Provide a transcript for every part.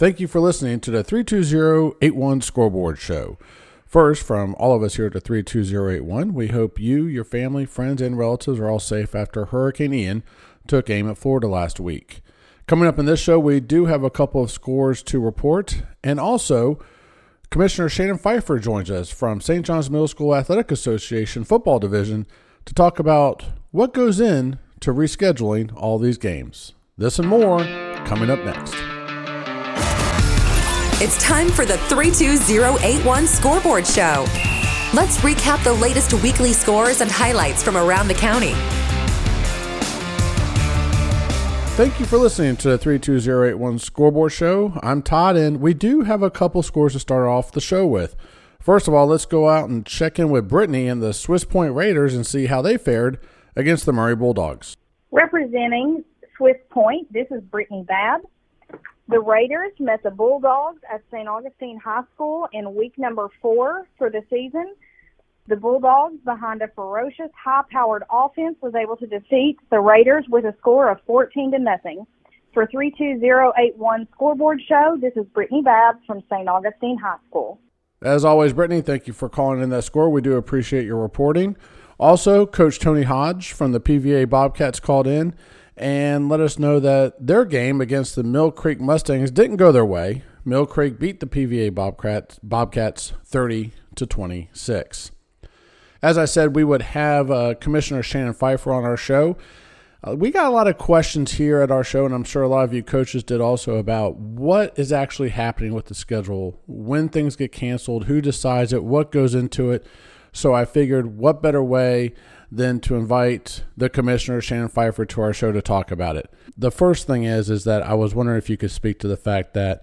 Thank you for listening to the 32081 Scoreboard Show. First, from all of us here at the 32081, we hope you, your family, friends, and relatives are all safe after Hurricane Ian took aim at Florida last week. Coming up in this show, we do have a couple of scores to report, and also Commissioner Shannon Phifer joins us from St. John's Middle School Athletic Association Football Division to talk about what goes in to rescheduling all these games. This and more coming up next. It's time for the 32081 Scoreboard Show. Let's recap the latest weekly scores and highlights from around the county. Thank you for listening to the 32081 Scoreboard Show. I'm Todd, and we do have a couple scores to start off the show with. First of all, let's go out and check in with Brittany and the Swiss Point Raiders and see how they fared against the Murray Bulldogs. Representing Swiss Point, this is Brittany Babb. The Raiders met the Bulldogs at St. Augustine High School in week number four for the season. The Bulldogs, behind a ferocious, high-powered offense, was able to defeat the Raiders with a score of 14 to nothing. For 32081 Scoreboard Show, this is Brittany Babb from St. Augustine High School. As always, Brittany, thank you for calling in that score. We do appreciate your reporting. Also, Coach Tony Hodge from the PVA Bobcats called in and let us know that their game against the Mill Creek Mustangs didn't go their way. Mill Creek beat the PVA Bobcats, Bobcats 30 to 26. As I said, we would have uh, Commissioner Shannon Phifer on our show. Uh, we got a lot of questions here at our show, and I'm sure a lot of you coaches did also about what is actually happening with the schedule, when things get canceled, who decides it, what goes into it. So I figured, what better way than to invite the commissioner Shannon Phifer to our show to talk about it. The first thing is is that I was wondering if you could speak to the fact that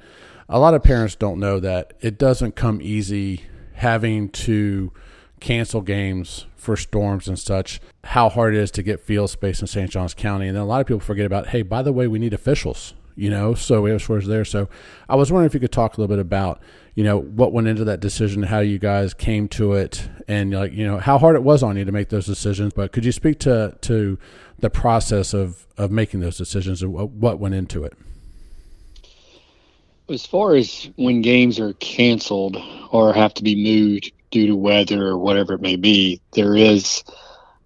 a lot of parents don't know that it doesn't come easy having to cancel games for storms and such, how hard it is to get field space in St. Johns County. And then a lot of people forget about, hey, by the way, we need officials, you know, so sources there. So I was wondering if you could talk a little bit about, you know, what went into that decision, how you guys came to it, and like, you know, how hard it was on you to make those decisions. But could you speak to to the process of of making those decisions and what went into it? As far as when games are canceled or have to be moved due to weather or whatever it may be, there is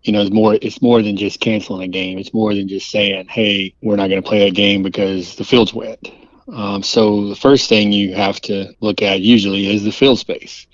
you know, it's more it's more than just canceling a game. It's more than just saying, "Hey, we're not going to play that game because the field's wet." Um, so the first thing you have to look at usually is the field space.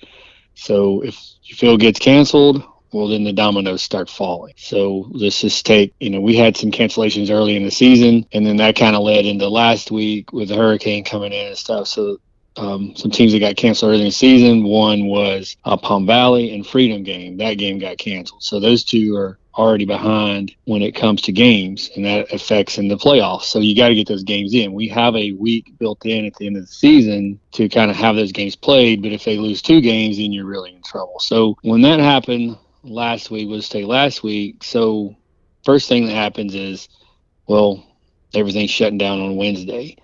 So if your field gets canceled, well, then the dominoes start falling. So let's just take, you know, we had some cancellations early in the season, and then that kind of led into last week with the hurricane coming in and stuff. So um, some teams that got canceled early in the season. One was uh, Palm Valley and Freedom game. That game got canceled. So those two are already behind when it comes to games, and that affects in the playoffs. So you got to get those games in. We have a week built in at the end of the season to kind of have those games played, but if they lose two games, then you're really in trouble. So when that happened last week, was say last week. So first thing that happens is, well, everything's shutting down on Wednesday.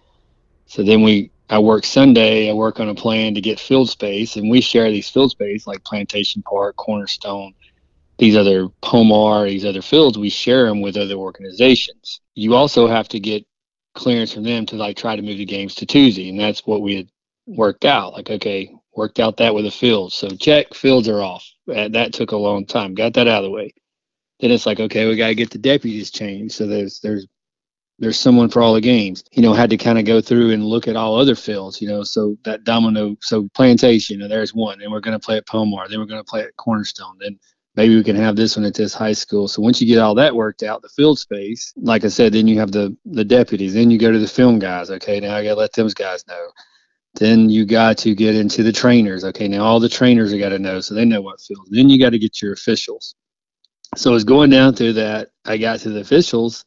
So then we I work Sunday. I work on a plan to get field space, and we share these field space like Plantation Park, Cornerstone, these other Pomar, these other fields, we share them with other organizations. You also have to get clearance from them to like try to move the games to Tuesday, and that's what we had worked out. Like, okay, worked out that with the fields. So check, fields are off. That, that took a long time. Got that out of the way. Then it's like, okay, we got to get the deputies changed. So there's there's there's someone for all the games. You know, had to kind of go through and look at all other fields. You know, so that domino, so plantation, there's one. and we're going to play at Pomar. Then we're going to play at Cornerstone. Then maybe we can have this one at this high school. So once you get all that worked out, the field space, like I said, then you have the the deputies. Then you go to the film guys. Okay, now I got to let those guys know. Then you got to get into the trainers. Okay, now all the trainers are got to know, so they know what field. Then you got to get your officials. So as going down through that, I got to the officials,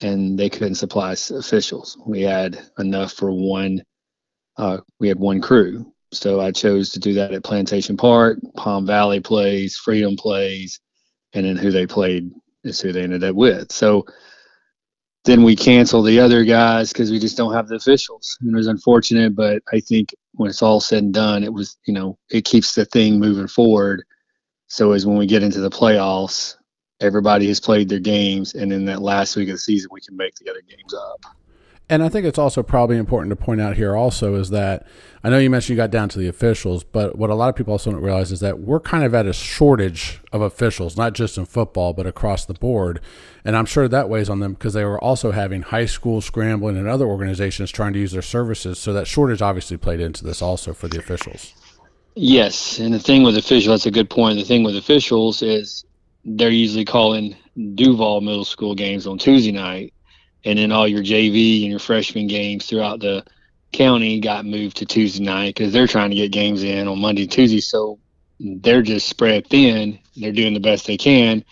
and they couldn't supply officials. We had enough for one. Uh, we had one crew, so I chose to do that at Plantation Park. Palm Valley plays, Freedom plays, and then who they played is who they ended up with. So then we cancel the other guys because we just don't have the officials. And it was unfortunate, but I think when it's all said and done, it was, you know, it keeps the thing moving forward. So as when we get into the playoffs, everybody has played their games, and in that last week of the season, we can make the other games up. And I think it's also probably important to point out here also is that I know you mentioned you got down to the officials, but what a lot of people also don't realize is that we're kind of at a shortage of officials, not just in football, but across the board. And I'm sure that weighs on them because they were also having high school scrambling and other organizations trying to use their services. So that shortage obviously played into this also for the officials. Yes, and the thing with officials, that's a good point. The thing with officials is they're usually calling Duval Middle School games on Tuesday night, and then all your JV and your freshman games throughout the county got moved to Tuesday night because they're trying to get games in on Monday, Tuesday. So they're just spread thin. They're doing the best they can,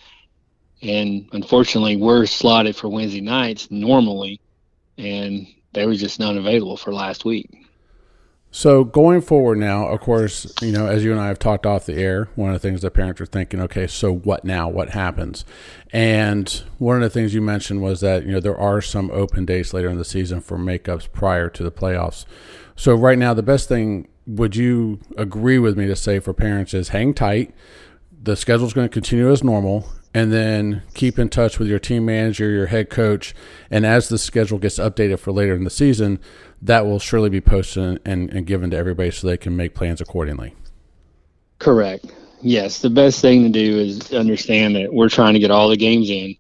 and unfortunately, we're slotted for Wednesday nights normally, and they were just not available for last week. So going forward now, of course, you know, as you and I have talked off the air, one of the things that parents are thinking, okay, so what now? What happens? And one of the things you mentioned was that, you know, there are some open dates later in the season for makeups prior to the playoffs. So right now, the best thing, would you agree with me to say for parents is hang tight. The schedule is going to continue as normal and then keep in touch with your team manager, your head coach, and as the schedule gets updated for later in the season, that will surely be posted and, and given to everybody so they can make plans accordingly. Correct. Yes, the best thing to do is understand that we're trying to get all the games in,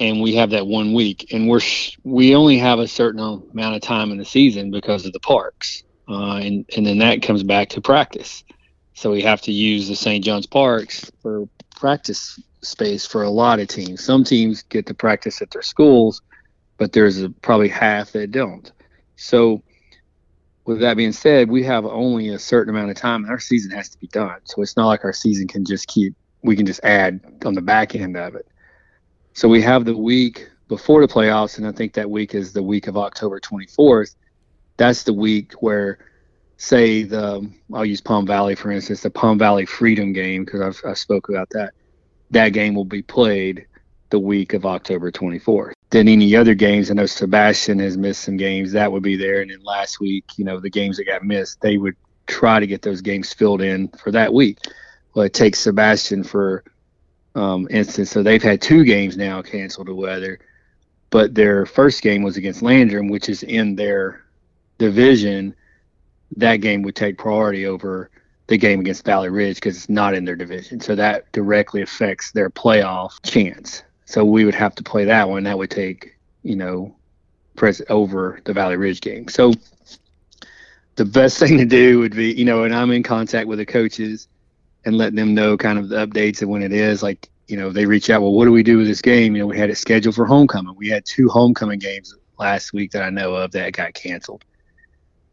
and we have that one week, and we're sh- we only have a certain amount of time in the season because of the parks, uh, and and then that comes back to practice. So we have to use the St. John's Parks for practice space for a lot of teams. Some teams get to practice at their schools, but there's a, probably half that don't. So, with that being said, we have only a certain amount of time, and our season has to be done. So it's not like our season can just keep. We can just add on the back end of it. So we have the week before the playoffs, and I think that week is the week of October 24th. That's the week where, say, the I'll use Palm Valley for instance, the Palm Valley Freedom game because I've I spoke about that that game will be played the week of October 24th. Then any other games, I know Sebastian has missed some games that would be there. And then last week, you know, the games that got missed, they would try to get those games filled in for that week. Well, it takes Sebastian for um, instance. So they've had two games now canceled to weather, but their first game was against Landrum, which is in their division. That game would take priority over the game against Valley Ridge because it's not in their division. So that directly affects their playoff chance. So we would have to play that one. That would take, you know, press over the Valley Ridge game. So the best thing to do would be, you know, and I'm in contact with the coaches and letting them know kind of the updates and when it is. Like, you know, they reach out, well, what do we do with this game? You know, we had it scheduled for homecoming. We had two homecoming games last week that I know of that got canceled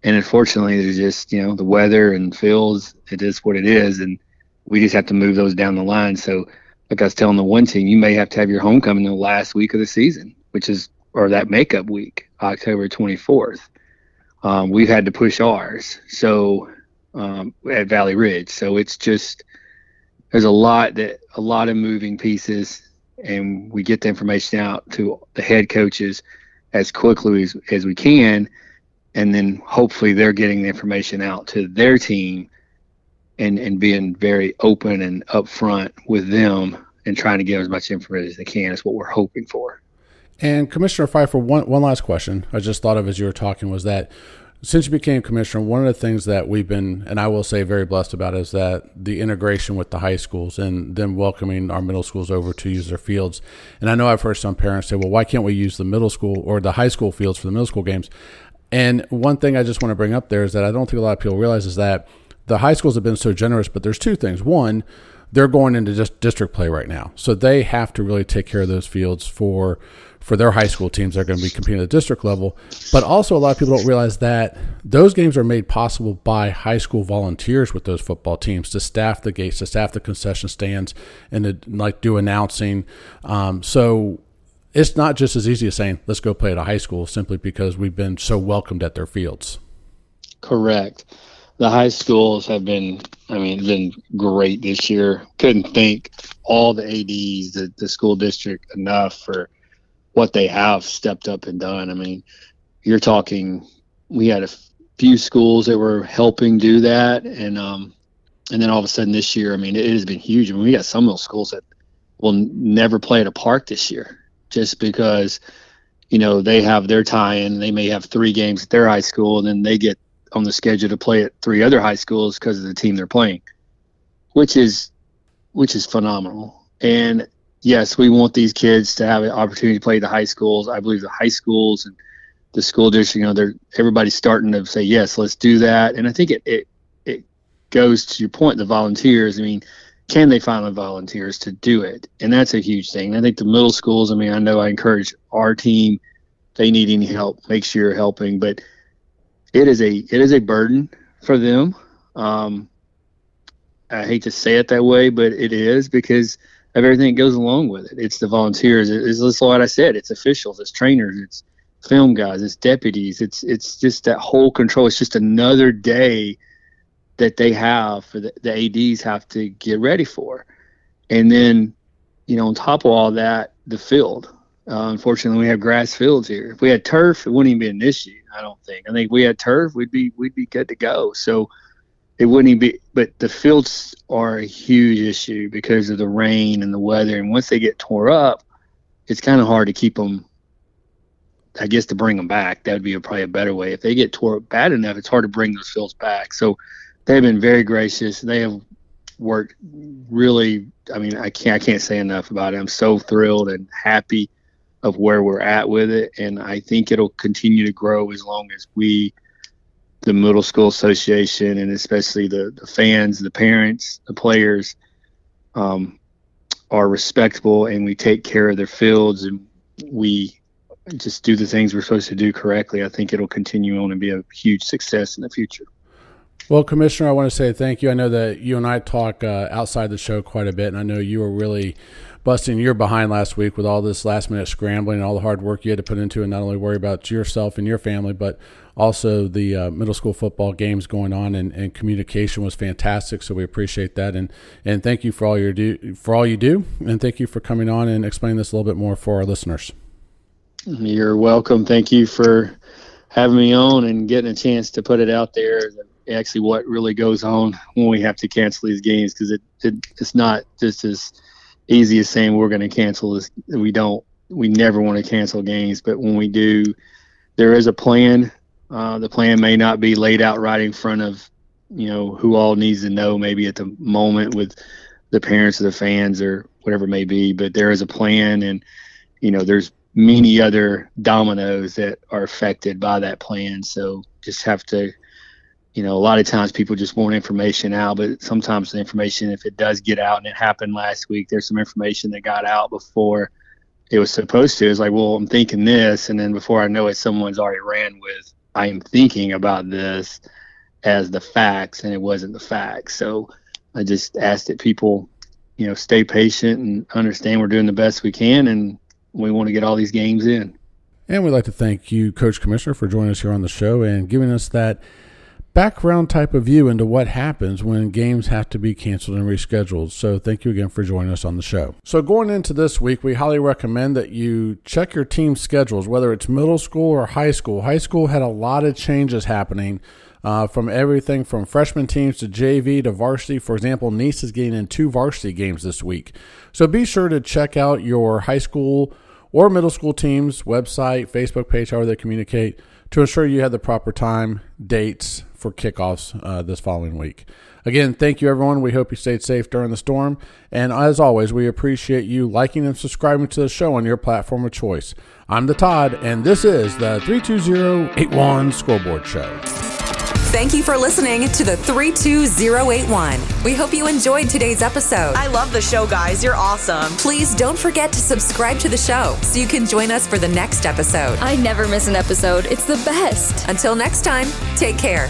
and unfortunately, there's just you know the weather and fields. It is what it is, and we just have to move those down the line. So, like I was telling the one team, you may have to have your homecoming the last week of the season, which is or that makeup week, October 24th. Um, we've had to push ours, so um, at Valley Ridge. So it's just there's a lot that a lot of moving pieces, and we get the information out to the head coaches as quickly as, as we can and then hopefully they're getting the information out to their team and and being very open and upfront with them and trying to give as much information as they can is what we're hoping for. And Commissioner Phifer, one one last question I just thought of as you were talking was that since you became commissioner, one of the things that we've been, and I will say, very blessed about is that the integration with the high schools and them welcoming our middle schools over to use their fields. And I know I've heard some parents say, well, why can't we use the middle school or the high school fields for the middle school games? And one thing I just want to bring up there is that I don't think a lot of people realize is that the high schools have been so generous, but there's two things. One, they're going into just district play right now, so they have to really take care of those fields for for their high school teams that are going to be competing at the district level. But also, a lot of people don't realize that those games are made possible by high school volunteers with those football teams to staff the gates, to staff the concession stands, and to like do announcing. Um, so it's not just as easy as saying let's go play at a high school simply because we've been so welcomed at their fields. Correct. The high schools have been, I mean, been great this year. Couldn't thank all the ads, the, the school district enough for what they have stepped up and done. I mean, you're talking. We had a few schools that were helping do that, and um, and then all of a sudden this year, I mean, it has been huge. I mean, we got some of those schools that will never play at a park this year just because you know, they have their tie-in. They may have three games at their high school, and then they get on the schedule to play at three other high schools because of the team they're playing, which is which is phenomenal. And yes, we want these kids to have an opportunity to play the high schools. I believe the high schools and the school district, you know, they're everybody's starting to say yes, let's do that. And I think it it it goes to your point, the volunteers. I mean, can they find the volunteers to do it? And that's a huge thing. I think the middle schools. I mean, I know I encourage our team. They need any help, make sure you're helping. But it is a it is a burden for them. Um, I hate to say it that way, but it is because of everything that goes along with it. It's the volunteers. It's, it's what I said. It's officials. It's trainers. It's film guys. It's deputies. It's it's just that whole control. It's just another day that they have for the, the ads have to get ready for, and then you know on top of all that, the field. Uh, unfortunately, we have grass fields here. If we had turf, it wouldn't even be an issue. I don't think. I think we had turf, we'd be we'd be good to go. So it wouldn't even be. But the fields are a huge issue because of the rain and the weather. And once they get tore up, it's kind of hard to keep them I guess to bring them back, that would be a, probably a better way. If they get tore up bad enough, it's hard to bring those fields back. So they've been very gracious. They have worked really. I mean, I can't I can't say enough about it. I'm so thrilled and happy of where we're at with it, and I think it'll continue to grow as long as we, the middle school association, and especially the the fans, the parents, the players, um, are respectable and we take care of their fields and we just do the things we're supposed to do correctly, I think it'll continue on and be a huge success in the future. Well, Commissioner, I want to say thank you. I know that you and I talk uh, outside the show quite a bit, and I know you were really busting your behind last week with all this last minute scrambling and all the hard work you had to put into and not only worry about yourself and your family, but also the uh, middle school football games going on, and, and, communication was fantastic. So we appreciate that, and and thank you for all your do for all you do, and thank you for coming on and explaining this a little bit more for our listeners. You're welcome. Thank you for having me on and getting a chance to put it out there. Actually, what really goes on when we have to cancel these games because it, it it's not just as easy as saying we're going to cancel this. We don't. We never want to cancel games, but when we do, there is a plan. Uh, the plan may not be laid out right in front of you know who all needs to know maybe at the moment with the parents or the fans or whatever it may be, but there is a plan and you know there's many other dominoes that are affected by that plan. So just have to, you know, a lot of times people just want information out, but sometimes the information, if it does get out and it happened last week, there's some information that got out before it was supposed to. It's like, well, I'm thinking this, and then before I know it, someone's already ran with, I am thinking about this as the facts, and it wasn't the facts. So I just asked that people, you know, stay patient and understand we're doing the best we can, and we want to get all these games in. And we'd like to thank you, Coach Commissioner, for joining us here on the show and giving us that background type of view into what happens when games have to be canceled and rescheduled. So thank you again for joining us on the show. So going into this week, we highly recommend that you check your team schedules, whether it's middle school or high school. High school had a lot of changes happening. Uh, from everything from freshman teams to JV to varsity. For example, Nease is getting in two varsity games this week. So be sure to check out your high school or middle school team's website, Facebook page, however they communicate, to ensure you have the proper time, dates for kickoffs uh, this following week. Again, thank you everyone. We hope you stayed safe during the storm. And as always, we appreciate you liking and subscribing to the show on your platform of choice. I'm the Todd, and this is the 32081 Scoreboard Show. Thank you for listening to the 32081. We hope you enjoyed today's episode. I love the show, guys. You're awesome. Please don't forget to subscribe to the show so you can join us for the next episode. I never miss an episode. It's the best. Until next time, take care.